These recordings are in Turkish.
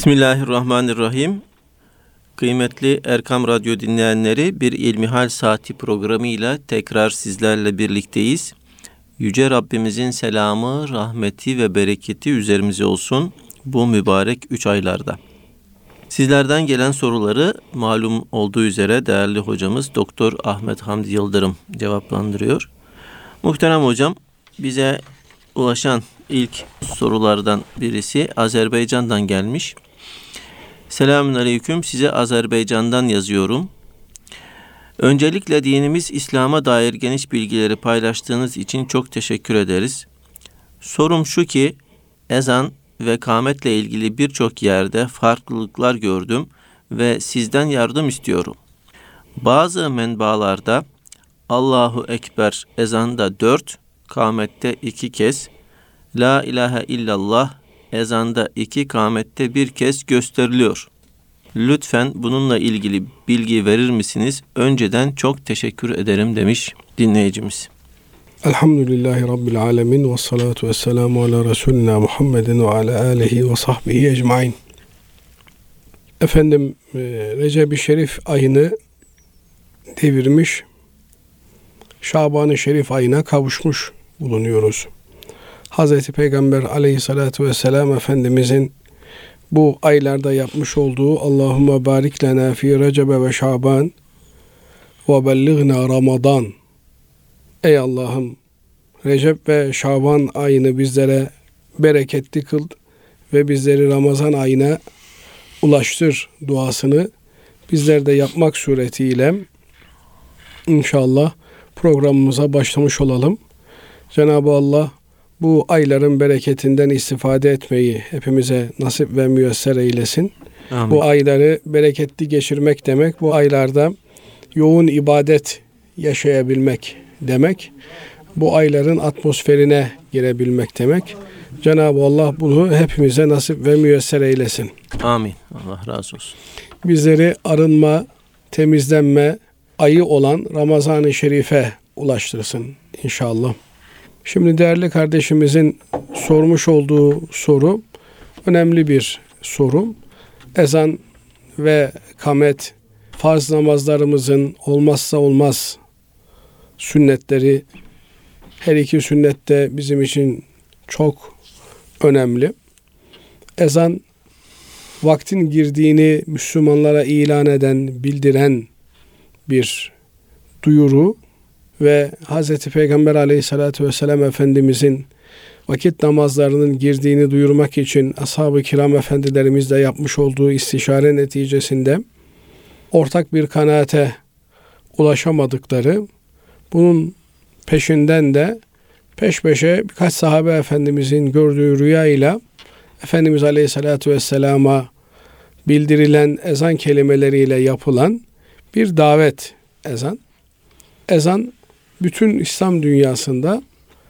Bismillahirrahmanirrahim. Kıymetli Erkam Radyo dinleyenleri bir İlmihal Saati programıyla tekrar sizlerle birlikteyiz. Yüce Rabbimizin selamı, rahmeti ve bereketi üzerimize olsun bu mübarek üç aylarda. Sizlerden gelen soruları malum olduğu üzere değerli hocamız Doktor Ahmet Hamdi Yıldırım cevaplandırıyor. Muhterem hocam bize ulaşan ilk sorulardan birisi Azerbaycan'dan gelmiş. Selamun Aleyküm size Azerbaycan'dan yazıyorum. Öncelikle dinimiz İslam'a dair geniş bilgileri paylaştığınız için çok teşekkür ederiz. Sorum şu ki ezan ve kametle ilgili birçok yerde farklılıklar gördüm ve sizden yardım istiyorum. Bazı menbaalarda Allahu Ekber ezanda dört, kamette iki kez, La ilahe illallah ezanda iki kamette bir kez gösteriliyor. Lütfen bununla ilgili bilgi verir misiniz? Önceden çok teşekkür ederim demiş dinleyicimiz. Elhamdülillahi Rabbil Alemin ve salatu ve selamu ala Resulina Muhammedin ve ala alihi ve sahbihi ecmain. Efendim e, Recep-i Şerif ayını devirmiş, Şaban-ı Şerif ayına kavuşmuş bulunuyoruz. Hazreti Peygamber aleyhissalatu vesselam Efendimizin bu aylarda yapmış olduğu Allahümme barik lena fi recebe ve şaban ve bellighna ramadan Ey Allah'ım Recep ve Şaban ayını bizlere bereketli kıl ve bizleri Ramazan ayına ulaştır duasını bizler de yapmak suretiyle inşallah programımıza başlamış olalım. Cenab-ı Allah bu ayların bereketinden istifade etmeyi hepimize nasip ve müyesser eylesin. Amin. Bu ayları bereketli geçirmek demek, bu aylarda yoğun ibadet yaşayabilmek demek. Bu ayların atmosferine girebilmek demek. Cenab-ı Allah bunu hepimize nasip ve müyesser eylesin. Amin. Allah razı olsun. Bizleri arınma, temizlenme ayı olan Ramazan-ı Şerif'e ulaştırsın inşallah. Şimdi değerli kardeşimizin sormuş olduğu soru önemli bir soru. Ezan ve kamet farz namazlarımızın olmazsa olmaz sünnetleri her iki sünnet de bizim için çok önemli. Ezan vaktin girdiğini Müslümanlara ilan eden, bildiren bir duyuru ve Hz. Peygamber aleyhissalatü vesselam Efendimizin vakit namazlarının girdiğini duyurmak için ashab-ı kiram efendilerimizle yapmış olduğu istişare neticesinde ortak bir kanaate ulaşamadıkları bunun peşinden de peş peşe birkaç sahabe efendimizin gördüğü rüya ile Efendimiz Aleyhisselatü Vesselam'a bildirilen ezan kelimeleriyle yapılan bir davet ezan. Ezan bütün İslam dünyasında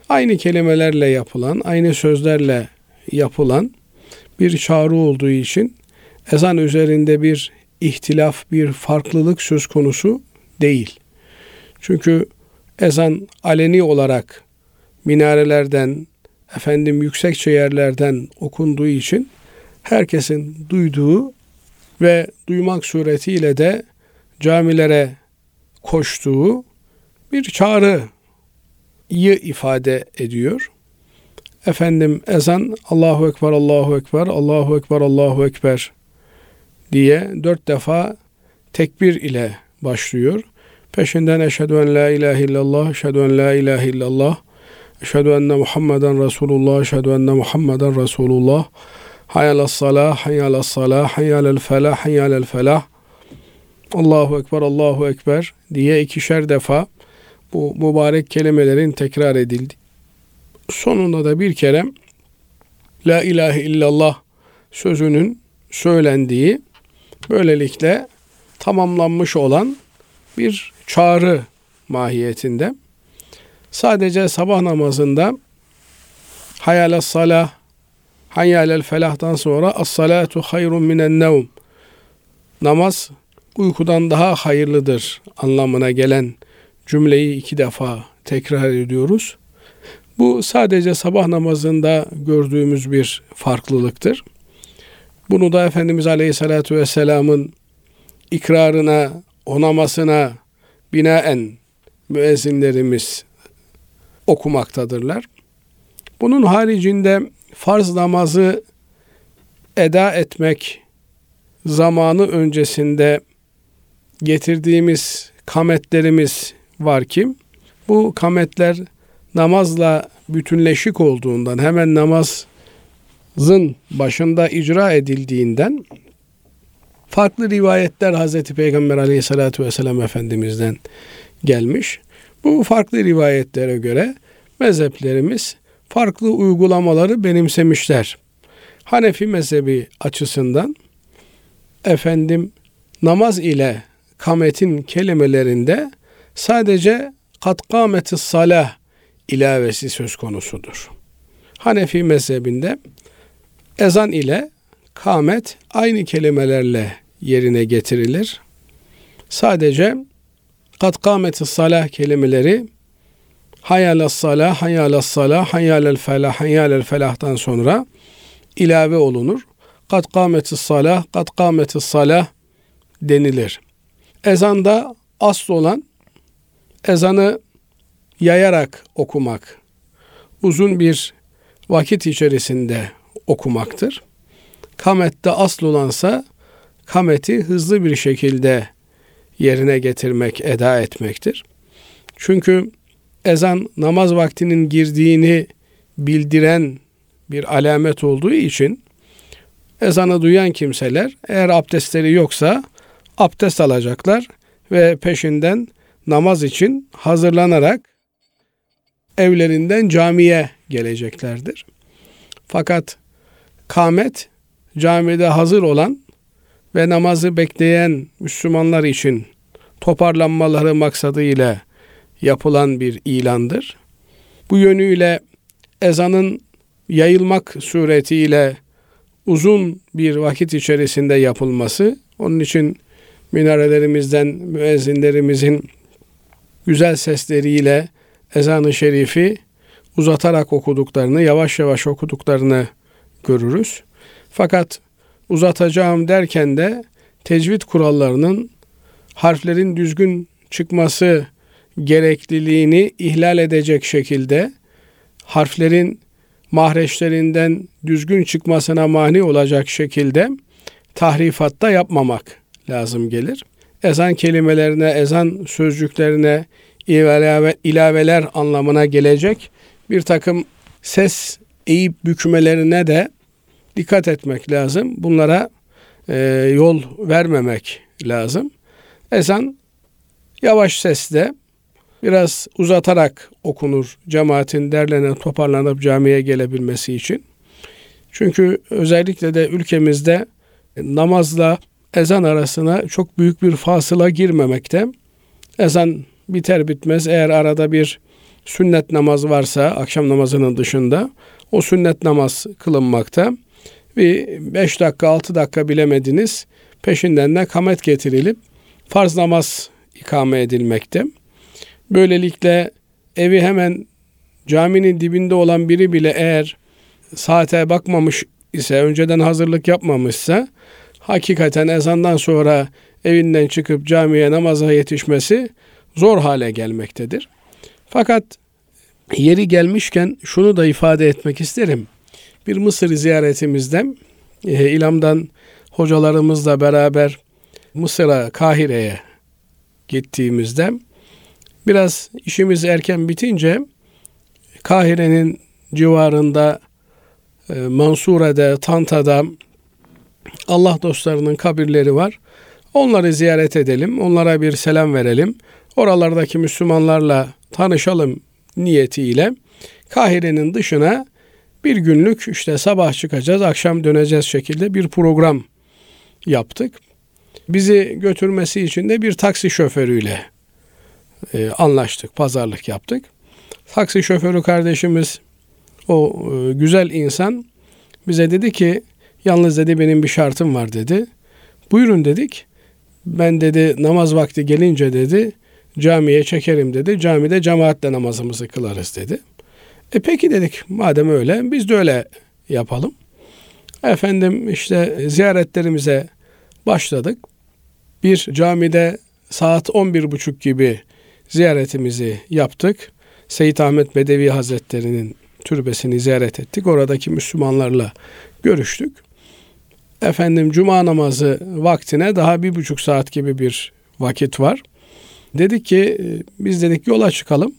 aynı kelimelerle yapılan, aynı sözlerle yapılan bir çağrı olduğu için ezan üzerinde bir ihtilaf, bir farklılık söz konusu değil. Çünkü ezan aleni olarak minarelerden, efendim yüksekçe yerlerden okunduğu için herkesin duyduğu ve duymak suretiyle de camilere koştuğu bir çağrıyı ifade ediyor. Efendim ezan Allahu Ekber, Allahu Ekber, Allahu Ekber, Allahu Ekber diye dört defa tekbir ile başlıyor. Peşinden eşhedü en la ilahe illallah, eşhedü en la ilahe illallah, eşhedü enne Muhammeden Resulullah, eşhedü enne Muhammeden Resulullah, hayyalas salah, hayyalas salah, hayyalel felah, hayyalel felah, Allahu Ekber, Allahu Ekber diye ikişer defa bu mübarek kelimelerin tekrar edildi. Sonunda da bir kere La ilahe illallah sözünün söylendiği böylelikle tamamlanmış olan bir çağrı mahiyetinde. Sadece sabah namazında hayal salah, hayal felah'tan sonra as salatu hayrun minen nevm. Namaz uykudan daha hayırlıdır anlamına gelen cümleyi iki defa tekrar ediyoruz. Bu sadece sabah namazında gördüğümüz bir farklılıktır. Bunu da Efendimiz Aleyhisselatü Vesselam'ın ikrarına, onamasına binaen müezzinlerimiz okumaktadırlar. Bunun haricinde farz namazı eda etmek zamanı öncesinde getirdiğimiz kametlerimiz var ki bu kametler namazla bütünleşik olduğundan hemen namazın başında icra edildiğinden farklı rivayetler Hazreti Peygamber aleyhissalatü vesselam Efendimiz'den gelmiş. Bu farklı rivayetlere göre mezheplerimiz farklı uygulamaları benimsemişler. Hanefi mezhebi açısından efendim namaz ile kametin kelimelerinde sadece kat kâmeti salah ilavesi söz konusudur. Hanefi mezhebinde ezan ile kamet aynı kelimelerle yerine getirilir. Sadece kat kâmeti salah kelimeleri hayalas salah, hayalas salah, hayalel felah, hayalel felahtan sonra ilave olunur. Kat salah, kat salah denilir. Ezanda asıl olan ezanı yayarak okumak, uzun bir vakit içerisinde okumaktır. Kamette asıl olansa kameti hızlı bir şekilde yerine getirmek, eda etmektir. Çünkü ezan namaz vaktinin girdiğini bildiren bir alamet olduğu için ezanı duyan kimseler eğer abdestleri yoksa abdest alacaklar ve peşinden namaz için hazırlanarak evlerinden camiye geleceklerdir. Fakat kamet camide hazır olan ve namazı bekleyen Müslümanlar için toparlanmaları maksadıyla yapılan bir ilandır. Bu yönüyle ezanın yayılmak suretiyle uzun bir vakit içerisinde yapılması, onun için minarelerimizden müezzinlerimizin güzel sesleriyle ezanı şerifi uzatarak okuduklarını, yavaş yavaş okuduklarını görürüz. Fakat uzatacağım derken de tecvid kurallarının harflerin düzgün çıkması gerekliliğini ihlal edecek şekilde harflerin mahreçlerinden düzgün çıkmasına mani olacak şekilde tahrifatta yapmamak lazım gelir. Ezan kelimelerine, ezan sözcüklerine ilave, ilaveler anlamına gelecek bir takım ses eğip bükmelerine de dikkat etmek lazım. Bunlara e, yol vermemek lazım. Ezan yavaş sesle biraz uzatarak okunur cemaatin derlenip toparlanıp camiye gelebilmesi için. Çünkü özellikle de ülkemizde namazla ezan arasına çok büyük bir fasıla girmemekte. Ezan biter bitmez eğer arada bir sünnet namaz varsa akşam namazının dışında o sünnet namaz kılınmakta. Bir 5 dakika 6 dakika bilemediniz peşinden de kamet getirilip farz namaz ikame edilmekte. Böylelikle evi hemen caminin dibinde olan biri bile eğer saate bakmamış ise, önceden hazırlık yapmamışsa hakikaten ezandan sonra evinden çıkıp camiye namaza yetişmesi zor hale gelmektedir. Fakat yeri gelmişken şunu da ifade etmek isterim. Bir Mısır ziyaretimizde e, İlam'dan hocalarımızla beraber Mısır'a, Kahire'ye gittiğimizde biraz işimiz erken bitince Kahire'nin civarında e, Mansure'de, Tanta'da Allah dostlarının kabirleri var. Onları ziyaret edelim, onlara bir selam verelim. Oralardaki Müslümanlarla tanışalım niyetiyle Kahire'nin dışına bir günlük işte sabah çıkacağız, akşam döneceğiz şekilde bir program yaptık. Bizi götürmesi için de bir taksi şoförüyle e, anlaştık, pazarlık yaptık. Taksi şoförü kardeşimiz o e, güzel insan bize dedi ki yalnız dedi benim bir şartım var dedi. Buyurun dedik. Ben dedi namaz vakti gelince dedi camiye çekerim dedi. Camide cemaatle namazımızı kılarız dedi. E peki dedik madem öyle biz de öyle yapalım. Efendim işte ziyaretlerimize başladık. Bir camide saat 11.30 gibi ziyaretimizi yaptık. Seyit Ahmet Bedevi Hazretleri'nin türbesini ziyaret ettik. Oradaki Müslümanlarla görüştük. Efendim cuma namazı vaktine daha bir buçuk saat gibi bir vakit var. Dedik ki biz dedik yola çıkalım.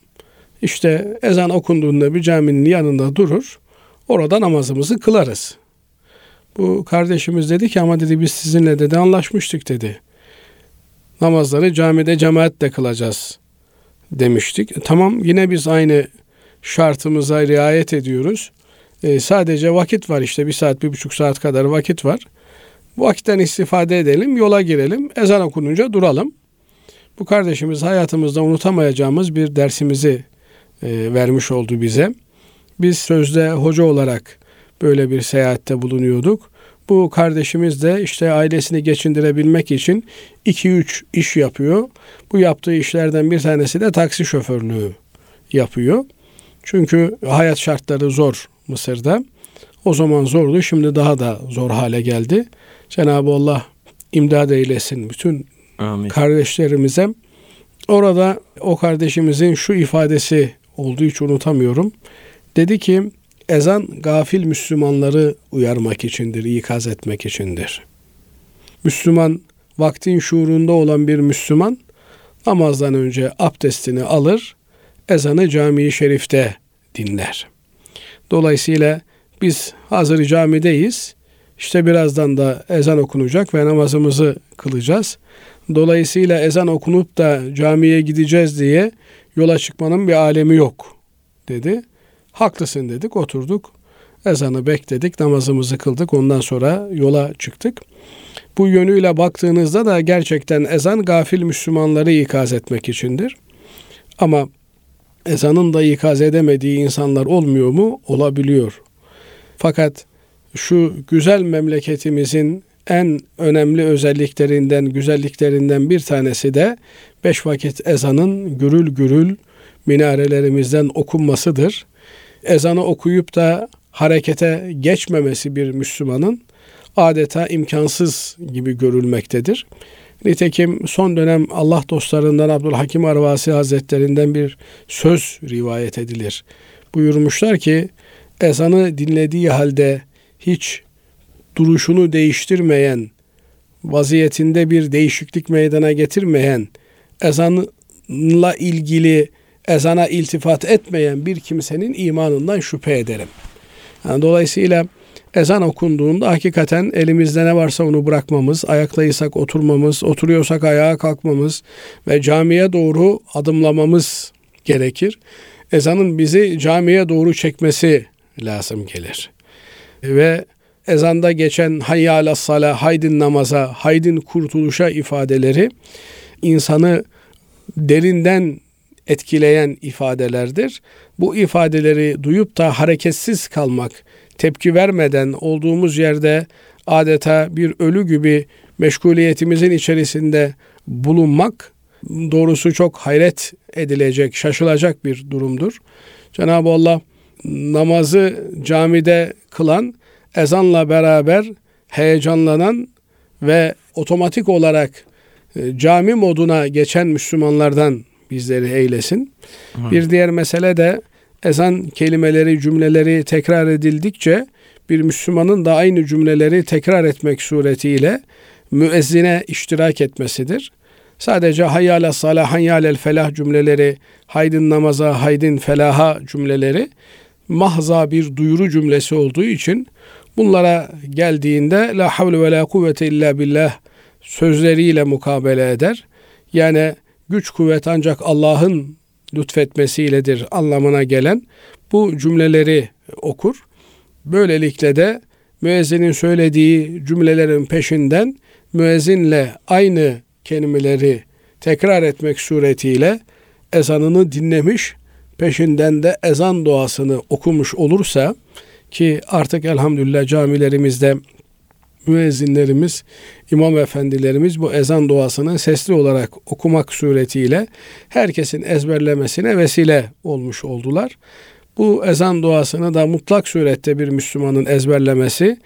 İşte ezan okunduğunda bir caminin yanında durur. Orada namazımızı kılarız. Bu kardeşimiz dedi ki ama dedi biz sizinle dedi anlaşmıştık dedi. Namazları camide cemaatle kılacağız demiştik. E, tamam yine biz aynı şartımıza riayet ediyoruz. E, sadece vakit var işte bir saat bir buçuk saat kadar vakit var. Bu vakitten istifade edelim yola girelim ezan okununca duralım. Bu kardeşimiz hayatımızda unutamayacağımız bir dersimizi e, vermiş oldu bize. Biz sözde hoca olarak böyle bir seyahatte bulunuyorduk. Bu kardeşimiz de işte ailesini geçindirebilmek için 2-3 iş yapıyor. Bu yaptığı işlerden bir tanesi de taksi şoförlüğü yapıyor. Çünkü hayat şartları zor Mısır'da. O zaman zordu, şimdi daha da zor hale geldi. Cenab-ı Allah imdad eylesin bütün Amin. kardeşlerimize. Orada o kardeşimizin şu ifadesi olduğu hiç unutamıyorum. Dedi ki ezan gafil Müslümanları uyarmak içindir, ikaz etmek içindir. Müslüman vaktin şuurunda olan bir Müslüman namazdan önce abdestini alır, ezanı cami-i şerifte dinler. Dolayısıyla biz hazır camideyiz. İşte birazdan da ezan okunacak ve namazımızı kılacağız. Dolayısıyla ezan okunup da camiye gideceğiz diye yola çıkmanın bir alemi yok dedi. Haklısın dedik oturduk. Ezanı bekledik namazımızı kıldık ondan sonra yola çıktık. Bu yönüyle baktığınızda da gerçekten ezan gafil Müslümanları ikaz etmek içindir. Ama ezanın da ikaz edemediği insanlar olmuyor mu? Olabiliyor. Fakat şu güzel memleketimizin en önemli özelliklerinden, güzelliklerinden bir tanesi de beş vakit ezanın gürül gürül minarelerimizden okunmasıdır. Ezanı okuyup da harekete geçmemesi bir Müslümanın adeta imkansız gibi görülmektedir. Nitekim son dönem Allah dostlarından Abdülhakim Arvasi Hazretlerinden bir söz rivayet edilir. Buyurmuşlar ki ezanı dinlediği halde hiç duruşunu değiştirmeyen, vaziyetinde bir değişiklik meydana getirmeyen, ezanla ilgili ezana iltifat etmeyen bir kimsenin imanından şüphe ederim. Yani dolayısıyla ezan okunduğunda hakikaten elimizde ne varsa onu bırakmamız, ayaktaysak oturmamız, oturuyorsak ayağa kalkmamız ve camiye doğru adımlamamız gerekir. Ezanın bizi camiye doğru çekmesi lazım gelir. Ve ezanda geçen hayyâle sala, haydin namaza, haydin kurtuluşa ifadeleri insanı derinden etkileyen ifadelerdir. Bu ifadeleri duyup da hareketsiz kalmak, tepki vermeden olduğumuz yerde adeta bir ölü gibi meşguliyetimizin içerisinde bulunmak doğrusu çok hayret edilecek, şaşılacak bir durumdur. Cenab-ı Allah namazı camide kılan, ezanla beraber heyecanlanan ve otomatik olarak e, cami moduna geçen Müslümanlardan bizleri eylesin. Hı. Bir diğer mesele de ezan kelimeleri, cümleleri tekrar edildikçe bir Müslümanın da aynı cümleleri tekrar etmek suretiyle müezzine iştirak etmesidir. Sadece hayyâle salah, hayyâlel felah cümleleri, haydin namaza, haydin felaha cümleleri mahza bir duyuru cümlesi olduğu için bunlara geldiğinde la havle ve la kuvvete illa billah sözleriyle mukabele eder. Yani güç kuvvet ancak Allah'ın lütfetmesiyledir anlamına gelen bu cümleleri okur. Böylelikle de müezzinin söylediği cümlelerin peşinden müezzinle aynı kelimeleri tekrar etmek suretiyle ezanını dinlemiş, peşinden de ezan duasını okumuş olursa ki artık elhamdülillah camilerimizde müezzinlerimiz, imam efendilerimiz bu ezan duasını sesli olarak okumak suretiyle herkesin ezberlemesine vesile olmuş oldular. Bu ezan duasını da mutlak surette bir Müslümanın ezberlemesi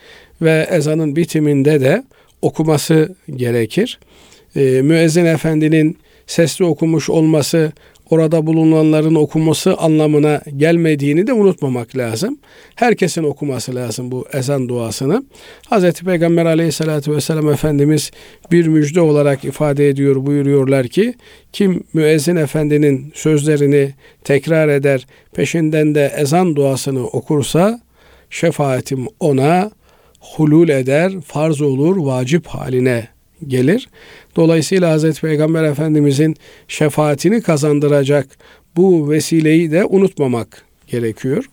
ve ezanın bitiminde de okuması gerekir. Ee, müezzin efendinin sesli okumuş olması orada bulunanların okuması anlamına gelmediğini de unutmamak lazım. Herkesin okuması lazım bu ezan duasını. Hz. Peygamber aleyhissalatü vesselam Efendimiz bir müjde olarak ifade ediyor buyuruyorlar ki kim müezzin efendinin sözlerini tekrar eder peşinden de ezan duasını okursa şefaatim ona hulul eder, farz olur, vacip haline gelir. Dolayısıyla Hazreti Peygamber Efendimizin şefaatini kazandıracak bu vesileyi de unutmamak gerekiyor.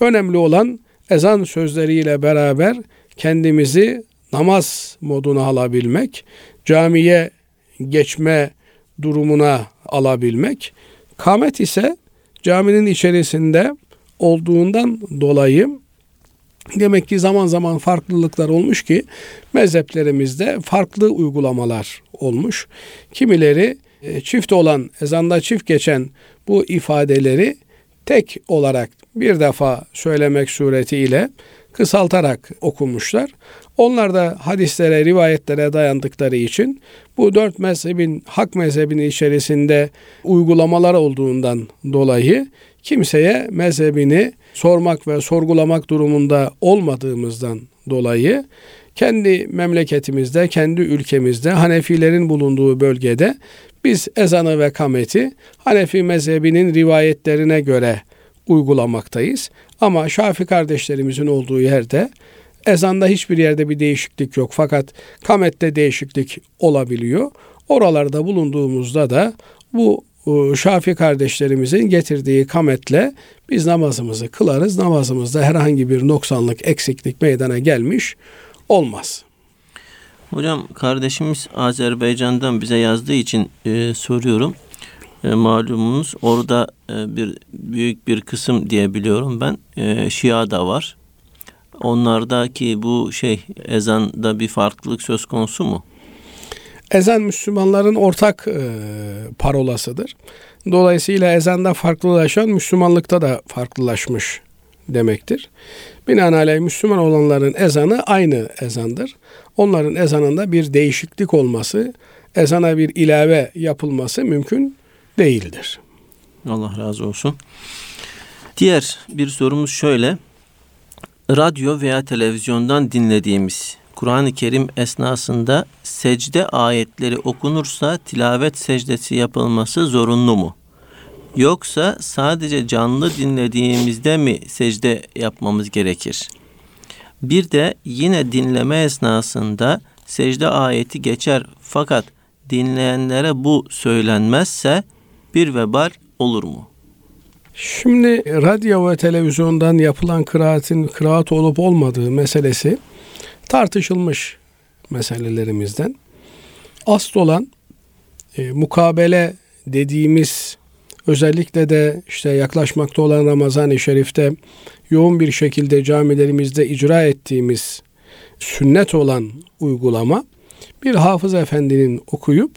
Önemli olan ezan sözleriyle beraber kendimizi namaz moduna alabilmek, camiye geçme durumuna alabilmek. Kamet ise caminin içerisinde olduğundan dolayı Demek ki zaman zaman farklılıklar olmuş ki mezheplerimizde farklı uygulamalar olmuş. Kimileri e, çift olan, ezanda çift geçen bu ifadeleri tek olarak bir defa söylemek suretiyle kısaltarak okumuşlar. Onlar da hadislere, rivayetlere dayandıkları için bu dört mezhebin, hak mezhebinin içerisinde uygulamalar olduğundan dolayı kimseye mezhebini sormak ve sorgulamak durumunda olmadığımızdan dolayı kendi memleketimizde, kendi ülkemizde Hanefilerin bulunduğu bölgede biz ezanı ve kameti Hanefi mezhebinin rivayetlerine göre uygulamaktayız. Ama Şafi kardeşlerimizin olduğu yerde ezanda hiçbir yerde bir değişiklik yok fakat kamette değişiklik olabiliyor. Oralarda bulunduğumuzda da bu Şafi kardeşlerimizin getirdiği kametle biz namazımızı kılarız. Namazımızda herhangi bir noksanlık, eksiklik meydana gelmiş olmaz. Hocam kardeşimiz Azerbaycan'dan bize yazdığı için e, soruyorum. E, malumunuz orada e, bir büyük bir kısım diye biliyorum ben e, Şia da var. Onlardaki bu şey ezanda bir farklılık söz konusu mu? Ezan Müslümanların ortak e, parolasıdır. Dolayısıyla ezanda farklılaşan Müslümanlıkta da farklılaşmış demektir. Binaenaleyh Müslüman olanların ezanı aynı ezandır. Onların ezanında bir değişiklik olması, ezana bir ilave yapılması mümkün değildir. Allah razı olsun. Diğer bir sorumuz şöyle. Radyo veya televizyondan dinlediğimiz Kur'an-ı Kerim esnasında secde ayetleri okunursa tilavet secdesi yapılması zorunlu mu? Yoksa sadece canlı dinlediğimizde mi secde yapmamız gerekir? Bir de yine dinleme esnasında secde ayeti geçer fakat dinleyenlere bu söylenmezse bir vebal olur mu? Şimdi radyo ve televizyondan yapılan kıraatin kıraat olup olmadığı meselesi tartışılmış meselelerimizden. Asıl olan e, mukabele dediğimiz özellikle de işte yaklaşmakta olan Ramazan-ı Şerif'te yoğun bir şekilde camilerimizde icra ettiğimiz sünnet olan uygulama bir hafız efendinin okuyup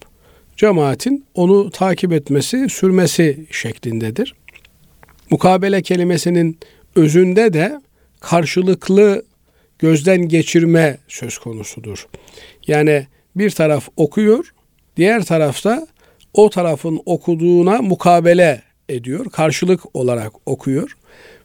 cemaatin onu takip etmesi, sürmesi şeklindedir. Mukabele kelimesinin özünde de karşılıklı gözden geçirme söz konusudur. Yani bir taraf okuyor, diğer tarafta o tarafın okuduğuna mukabele ediyor, karşılık olarak okuyor.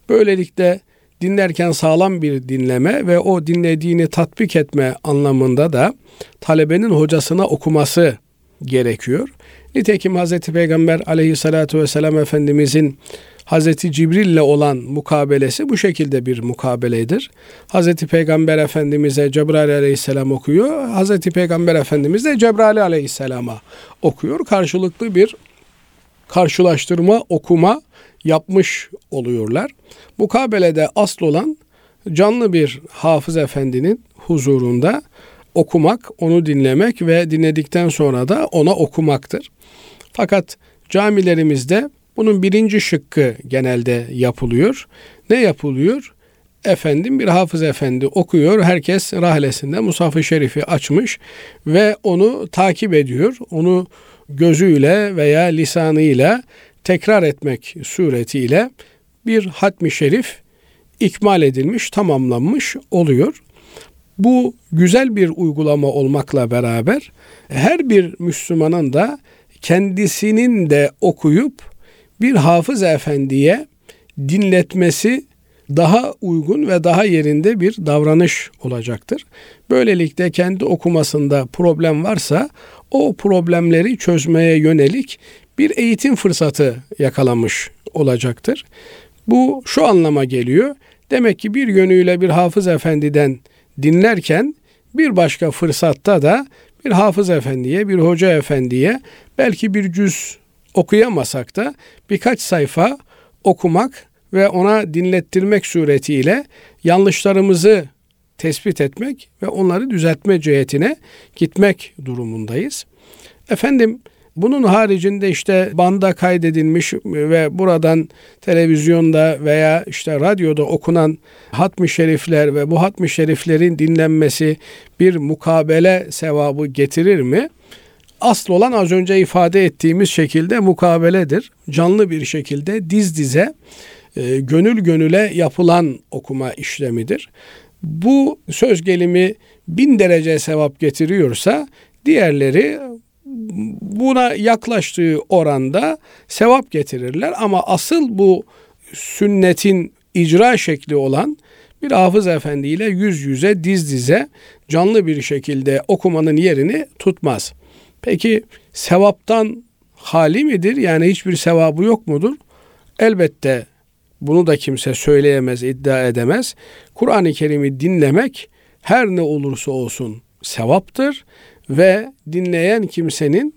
Böylelikle dinlerken sağlam bir dinleme ve o dinlediğini tatbik etme anlamında da talebenin hocasına okuması gerekiyor. Nitekim Hz. Peygamber aleyhissalatu vesselam Efendimizin Hazreti Cibril ile olan mukabelesi bu şekilde bir mukabeledir. Hazreti Peygamber Efendimiz'e Cebrail Aleyhisselam okuyor. Hazreti Peygamber Efendimiz de Cebrail Aleyhisselam'a okuyor. Karşılıklı bir karşılaştırma, okuma yapmış oluyorlar. Mukabelede asıl olan canlı bir hafız efendinin huzurunda okumak, onu dinlemek ve dinledikten sonra da ona okumaktır. Fakat camilerimizde bunun birinci şıkkı genelde yapılıyor. Ne yapılıyor? Efendim bir hafız efendi okuyor. Herkes rahlesinde Musaf-ı Şerif'i açmış ve onu takip ediyor. Onu gözüyle veya lisanıyla tekrar etmek suretiyle bir hatmi şerif ikmal edilmiş, tamamlanmış oluyor. Bu güzel bir uygulama olmakla beraber her bir Müslümanın da kendisinin de okuyup bir hafız efendiye dinletmesi daha uygun ve daha yerinde bir davranış olacaktır. Böylelikle kendi okumasında problem varsa o problemleri çözmeye yönelik bir eğitim fırsatı yakalamış olacaktır. Bu şu anlama geliyor. Demek ki bir yönüyle bir hafız efendiden dinlerken bir başka fırsatta da bir hafız efendiye, bir hoca efendiye belki bir cüz okuyamasak da birkaç sayfa okumak ve ona dinlettirmek suretiyle yanlışlarımızı tespit etmek ve onları düzeltme cihetine gitmek durumundayız. Efendim bunun haricinde işte banda kaydedilmiş ve buradan televizyonda veya işte radyoda okunan hatmi şerifler ve bu hatmi şeriflerin dinlenmesi bir mukabele sevabı getirir mi? Asıl olan az önce ifade ettiğimiz şekilde mukabeledir. Canlı bir şekilde diz dize e, gönül gönüle yapılan okuma işlemidir. Bu söz gelimi bin derece sevap getiriyorsa diğerleri buna yaklaştığı oranda sevap getirirler ama asıl bu sünnetin icra şekli olan bir hafız efendi ile yüz yüze diz dize canlı bir şekilde okumanın yerini tutmaz. Peki sevaptan hali midir? Yani hiçbir sevabı yok mudur? Elbette bunu da kimse söyleyemez, iddia edemez. Kur'an-ı Kerim'i dinlemek her ne olursa olsun sevaptır ve dinleyen kimsenin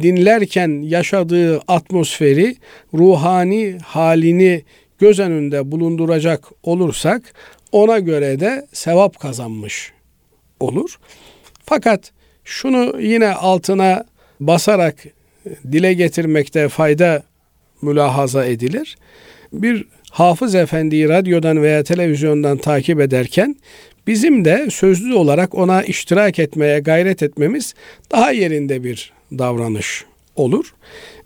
dinlerken yaşadığı atmosferi, ruhani halini göz önünde bulunduracak olursak ona göre de sevap kazanmış olur. Fakat şunu yine altına basarak dile getirmekte fayda mülahaza edilir. Bir hafız efendiyi radyodan veya televizyondan takip ederken bizim de sözlü olarak ona iştirak etmeye gayret etmemiz daha yerinde bir davranış olur.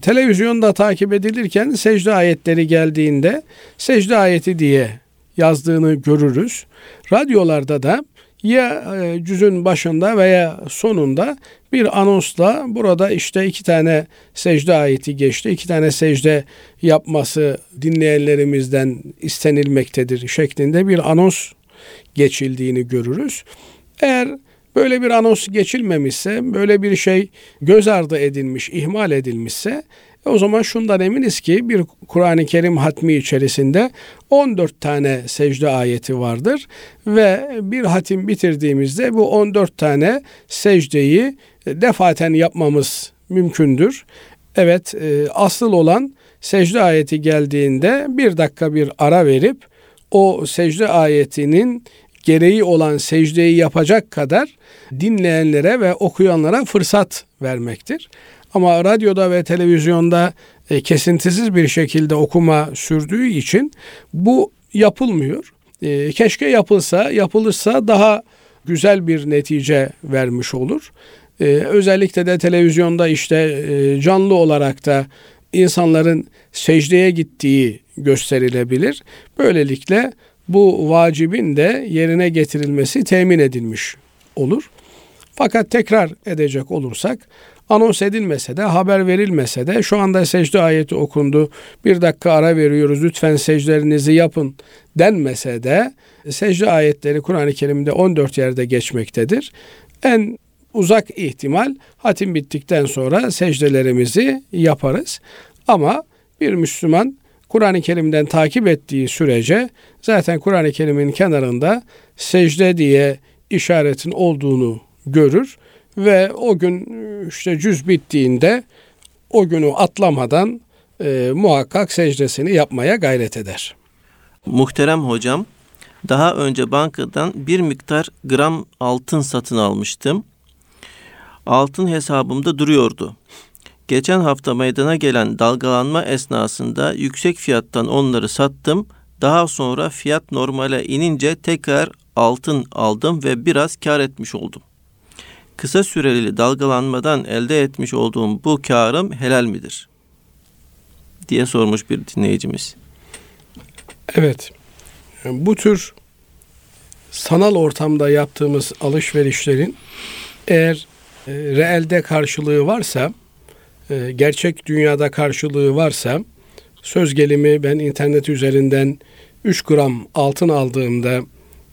Televizyonda takip edilirken secde ayetleri geldiğinde secde ayeti diye yazdığını görürüz. Radyolarda da ya e, cüzün başında veya sonunda bir anonsla burada işte iki tane secde ayeti geçti. iki tane secde yapması dinleyenlerimizden istenilmektedir şeklinde bir anons geçildiğini görürüz. Eğer böyle bir anons geçilmemişse, böyle bir şey göz ardı edilmiş, ihmal edilmişse o zaman şundan eminiz ki bir Kur'an-ı Kerim hatmi içerisinde 14 tane secde ayeti vardır ve bir hatim bitirdiğimizde bu 14 tane secdeyi defaten yapmamız mümkündür. Evet e, asıl olan secde ayeti geldiğinde bir dakika bir ara verip o secde ayetinin gereği olan secdeyi yapacak kadar dinleyenlere ve okuyanlara fırsat vermektir. Ama radyoda ve televizyonda e, kesintisiz bir şekilde okuma sürdüğü için bu yapılmıyor. E, keşke yapılsa, yapılırsa daha güzel bir netice vermiş olur. E, özellikle de televizyonda işte canlı olarak da insanların secdeye gittiği gösterilebilir. Böylelikle bu vacibin de yerine getirilmesi temin edilmiş olur. Fakat tekrar edecek olursak anons edilmese de haber verilmese de şu anda secde ayeti okundu bir dakika ara veriyoruz lütfen secdelerinizi yapın denmese de secde ayetleri Kur'an-ı Kerim'de 14 yerde geçmektedir. En uzak ihtimal hatim bittikten sonra secdelerimizi yaparız. Ama bir Müslüman Kur'an-ı Kerim'den takip ettiği sürece zaten Kur'an-ı Kerim'in kenarında secde diye işaretin olduğunu görür ve o gün işte cüz bittiğinde o günü atlamadan e, muhakkak secdesini yapmaya gayret eder. Muhterem hocam, daha önce bankadan bir miktar gram altın satın almıştım. Altın hesabımda duruyordu. Geçen hafta meydana gelen dalgalanma esnasında yüksek fiyattan onları sattım. Daha sonra fiyat normale inince tekrar altın aldım ve biraz kar etmiş oldum. Kısa süreli dalgalanmadan elde etmiş olduğum bu karım helal midir? diye sormuş bir dinleyicimiz. Evet. Bu tür sanal ortamda yaptığımız alışverişlerin eğer e, reelde karşılığı varsa, e, gerçek dünyada karşılığı varsa, söz gelimi ben internet üzerinden 3 gram altın aldığımda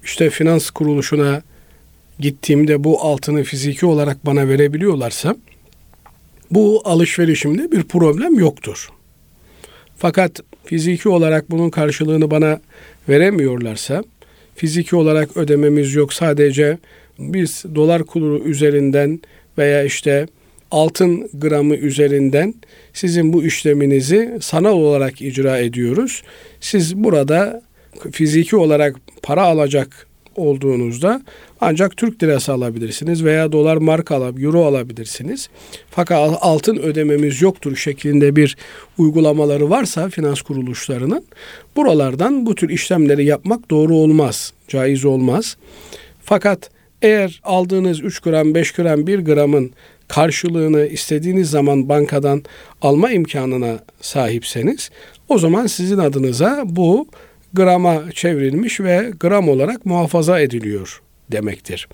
işte finans kuruluşuna gittiğimde bu altını fiziki olarak bana verebiliyorlarsa bu alışverişimde bir problem yoktur. Fakat fiziki olarak bunun karşılığını bana veremiyorlarsa fiziki olarak ödememiz yok sadece biz dolar kuru üzerinden veya işte altın gramı üzerinden sizin bu işleminizi sanal olarak icra ediyoruz. Siz burada fiziki olarak para alacak olduğunuzda ancak Türk lirası alabilirsiniz veya dolar mark alab, euro alabilirsiniz. Fakat altın ödememiz yoktur şeklinde bir uygulamaları varsa finans kuruluşlarının buralardan bu tür işlemleri yapmak doğru olmaz, caiz olmaz. Fakat eğer aldığınız 3 gram, 5 gram, 1 gramın karşılığını istediğiniz zaman bankadan alma imkanına sahipseniz o zaman sizin adınıza bu grama çevrilmiş ve gram olarak muhafaza ediliyor demektir.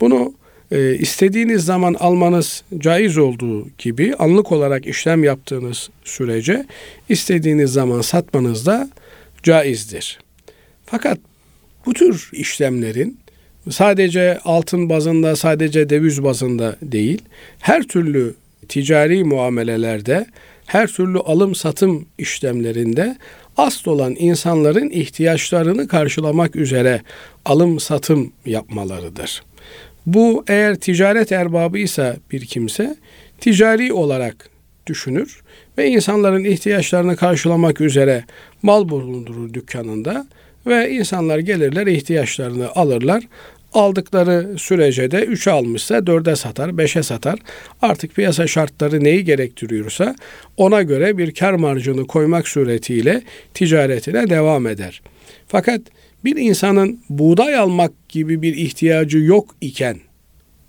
Bunu e, istediğiniz zaman almanız caiz olduğu gibi anlık olarak işlem yaptığınız sürece istediğiniz zaman satmanız da caizdir. Fakat bu tür işlemlerin sadece altın bazında, sadece döviz bazında değil, her türlü ticari muamelelerde, her türlü alım satım işlemlerinde asıl olan insanların ihtiyaçlarını karşılamak üzere alım satım yapmalarıdır. Bu eğer ticaret erbabıysa bir kimse ticari olarak düşünür ve insanların ihtiyaçlarını karşılamak üzere mal bulundurur dükkanında ve insanlar gelirler ihtiyaçlarını alırlar. Aldıkları sürece de 3'e almışsa 4'e satar, 5'e satar. Artık piyasa şartları neyi gerektiriyorsa ona göre bir kar marjını koymak suretiyle ticaretine devam eder. Fakat bir insanın buğday almak gibi bir ihtiyacı yok iken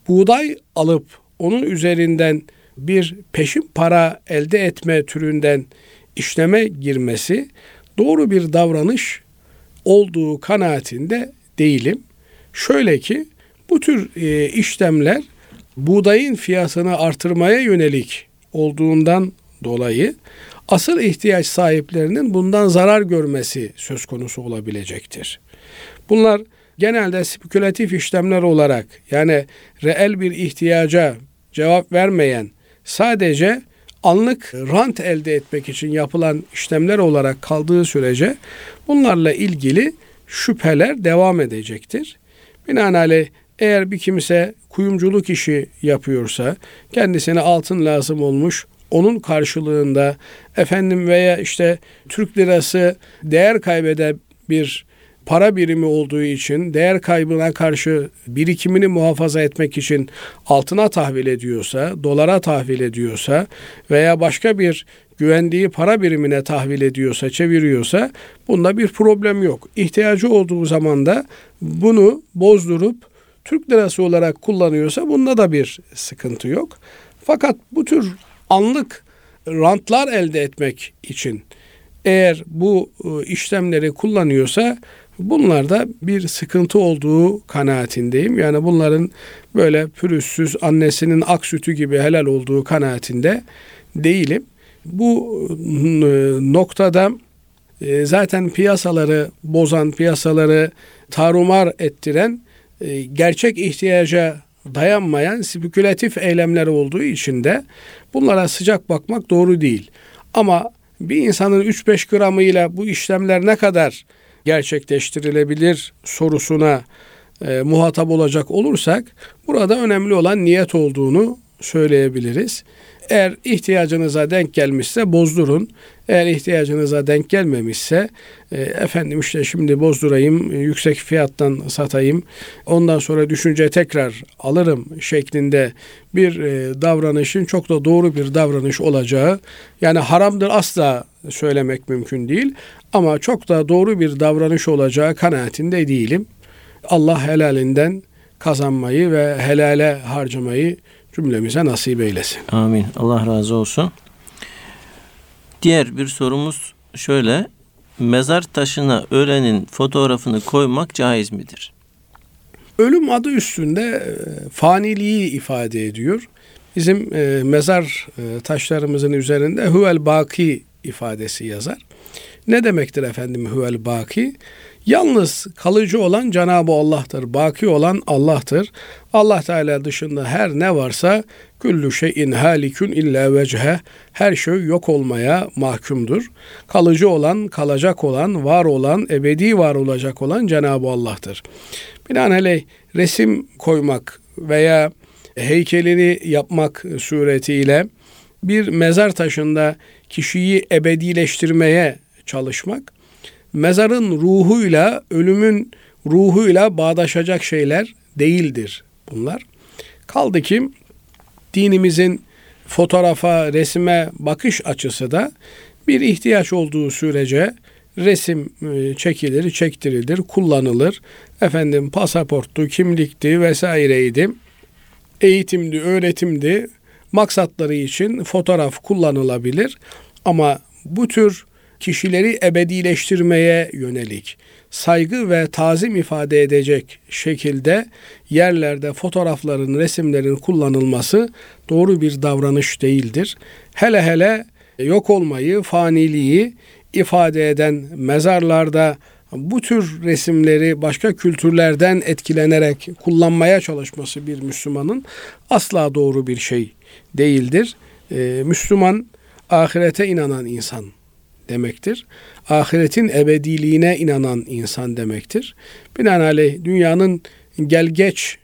buğday alıp onun üzerinden bir peşin para elde etme türünden işleme girmesi doğru bir davranış olduğu kanaatinde değilim. Şöyle ki bu tür e, işlemler buğdayın fiyatını artırmaya yönelik olduğundan dolayı asıl ihtiyaç sahiplerinin bundan zarar görmesi söz konusu olabilecektir. Bunlar genelde spekülatif işlemler olarak yani reel bir ihtiyaca cevap vermeyen sadece anlık rant elde etmek için yapılan işlemler olarak kaldığı sürece bunlarla ilgili şüpheler devam edecektir. Binaenaleyh eğer bir kimse kuyumculuk işi yapıyorsa, kendisine altın lazım olmuş, onun karşılığında efendim veya işte Türk lirası değer kaybeden bir para birimi olduğu için değer kaybına karşı birikimini muhafaza etmek için altına tahvil ediyorsa, dolara tahvil ediyorsa veya başka bir güvendiği para birimine tahvil ediyorsa, çeviriyorsa bunda bir problem yok. İhtiyacı olduğu zaman da bunu bozdurup Türk lirası olarak kullanıyorsa bunda da bir sıkıntı yok. Fakat bu tür anlık rantlar elde etmek için eğer bu e, işlemleri kullanıyorsa bunlarda bir sıkıntı olduğu kanaatindeyim. Yani bunların böyle pürüzsüz annesinin ak sütü gibi helal olduğu kanaatinde değilim. Bu e, noktada e, zaten piyasaları bozan, piyasaları tarumar ettiren, e, gerçek ihtiyaca dayanmayan spekülatif eylemler olduğu için de bunlara sıcak bakmak doğru değil. Ama bir insanın 3-5 gramıyla bu işlemler ne kadar gerçekleştirilebilir sorusuna e, muhatap olacak olursak burada önemli olan niyet olduğunu söyleyebiliriz. Eğer ihtiyacınıza denk gelmişse bozdurun. Eğer ihtiyacınıza denk gelmemişse e, efendim işte şimdi bozdurayım, yüksek fiyattan satayım. Ondan sonra düşünce tekrar alırım şeklinde bir e, davranışın çok da doğru bir davranış olacağı yani haramdır asla söylemek mümkün değil ama çok da doğru bir davranış olacağı kanaatinde değilim. Allah helalinden kazanmayı ve helale harcamayı cümlemize nasip eylesin. Amin. Allah razı olsun. Diğer bir sorumuz şöyle. mezar taşına ölenin fotoğrafını koymak caiz midir? Ölüm adı üstünde e, faniliği ifade ediyor. Bizim e, mezar e, taşlarımızın üzerinde huvel baki ifadesi yazar. Ne demektir efendim huvel baki? Yalnız kalıcı olan Cenab-ı Allah'tır. Baki olan Allah'tır. Allah Teala dışında her ne varsa küllü şeyin halikün illa vechhe her şey yok olmaya mahkumdur. Kalıcı olan, kalacak olan, var olan, ebedi var olacak olan Cenab-ı Allah'tır. Binaenaleyh resim koymak veya heykelini yapmak suretiyle bir mezar taşında kişiyi ebedileştirmeye çalışmak mezarın ruhuyla, ölümün ruhuyla bağdaşacak şeyler değildir bunlar. Kaldı ki dinimizin fotoğrafa, resime bakış açısı da bir ihtiyaç olduğu sürece resim e, çekilir, çektirilir, kullanılır. Efendim pasaporttu, kimlikti vesaireydi. Eğitimdi, öğretimdi. Maksatları için fotoğraf kullanılabilir. Ama bu tür kişileri ebedileştirmeye yönelik saygı ve tazim ifade edecek şekilde yerlerde fotoğrafların, resimlerin kullanılması doğru bir davranış değildir. Hele hele yok olmayı, faniliği ifade eden mezarlarda bu tür resimleri başka kültürlerden etkilenerek kullanmaya çalışması bir Müslümanın asla doğru bir şey değildir. Ee, Müslüman ahirete inanan insan demektir. Ahiretin ebediliğine inanan insan demektir. Binaenaleyh dünyanın gelgeç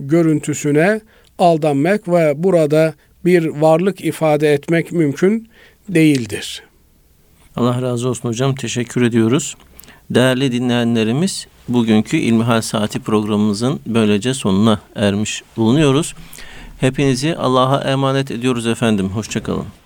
görüntüsüne aldanmak ve burada bir varlık ifade etmek mümkün değildir. Allah razı olsun hocam. Teşekkür ediyoruz. Değerli dinleyenlerimiz, bugünkü İlmihal Saati programımızın böylece sonuna ermiş bulunuyoruz. Hepinizi Allah'a emanet ediyoruz efendim. Hoşçakalın.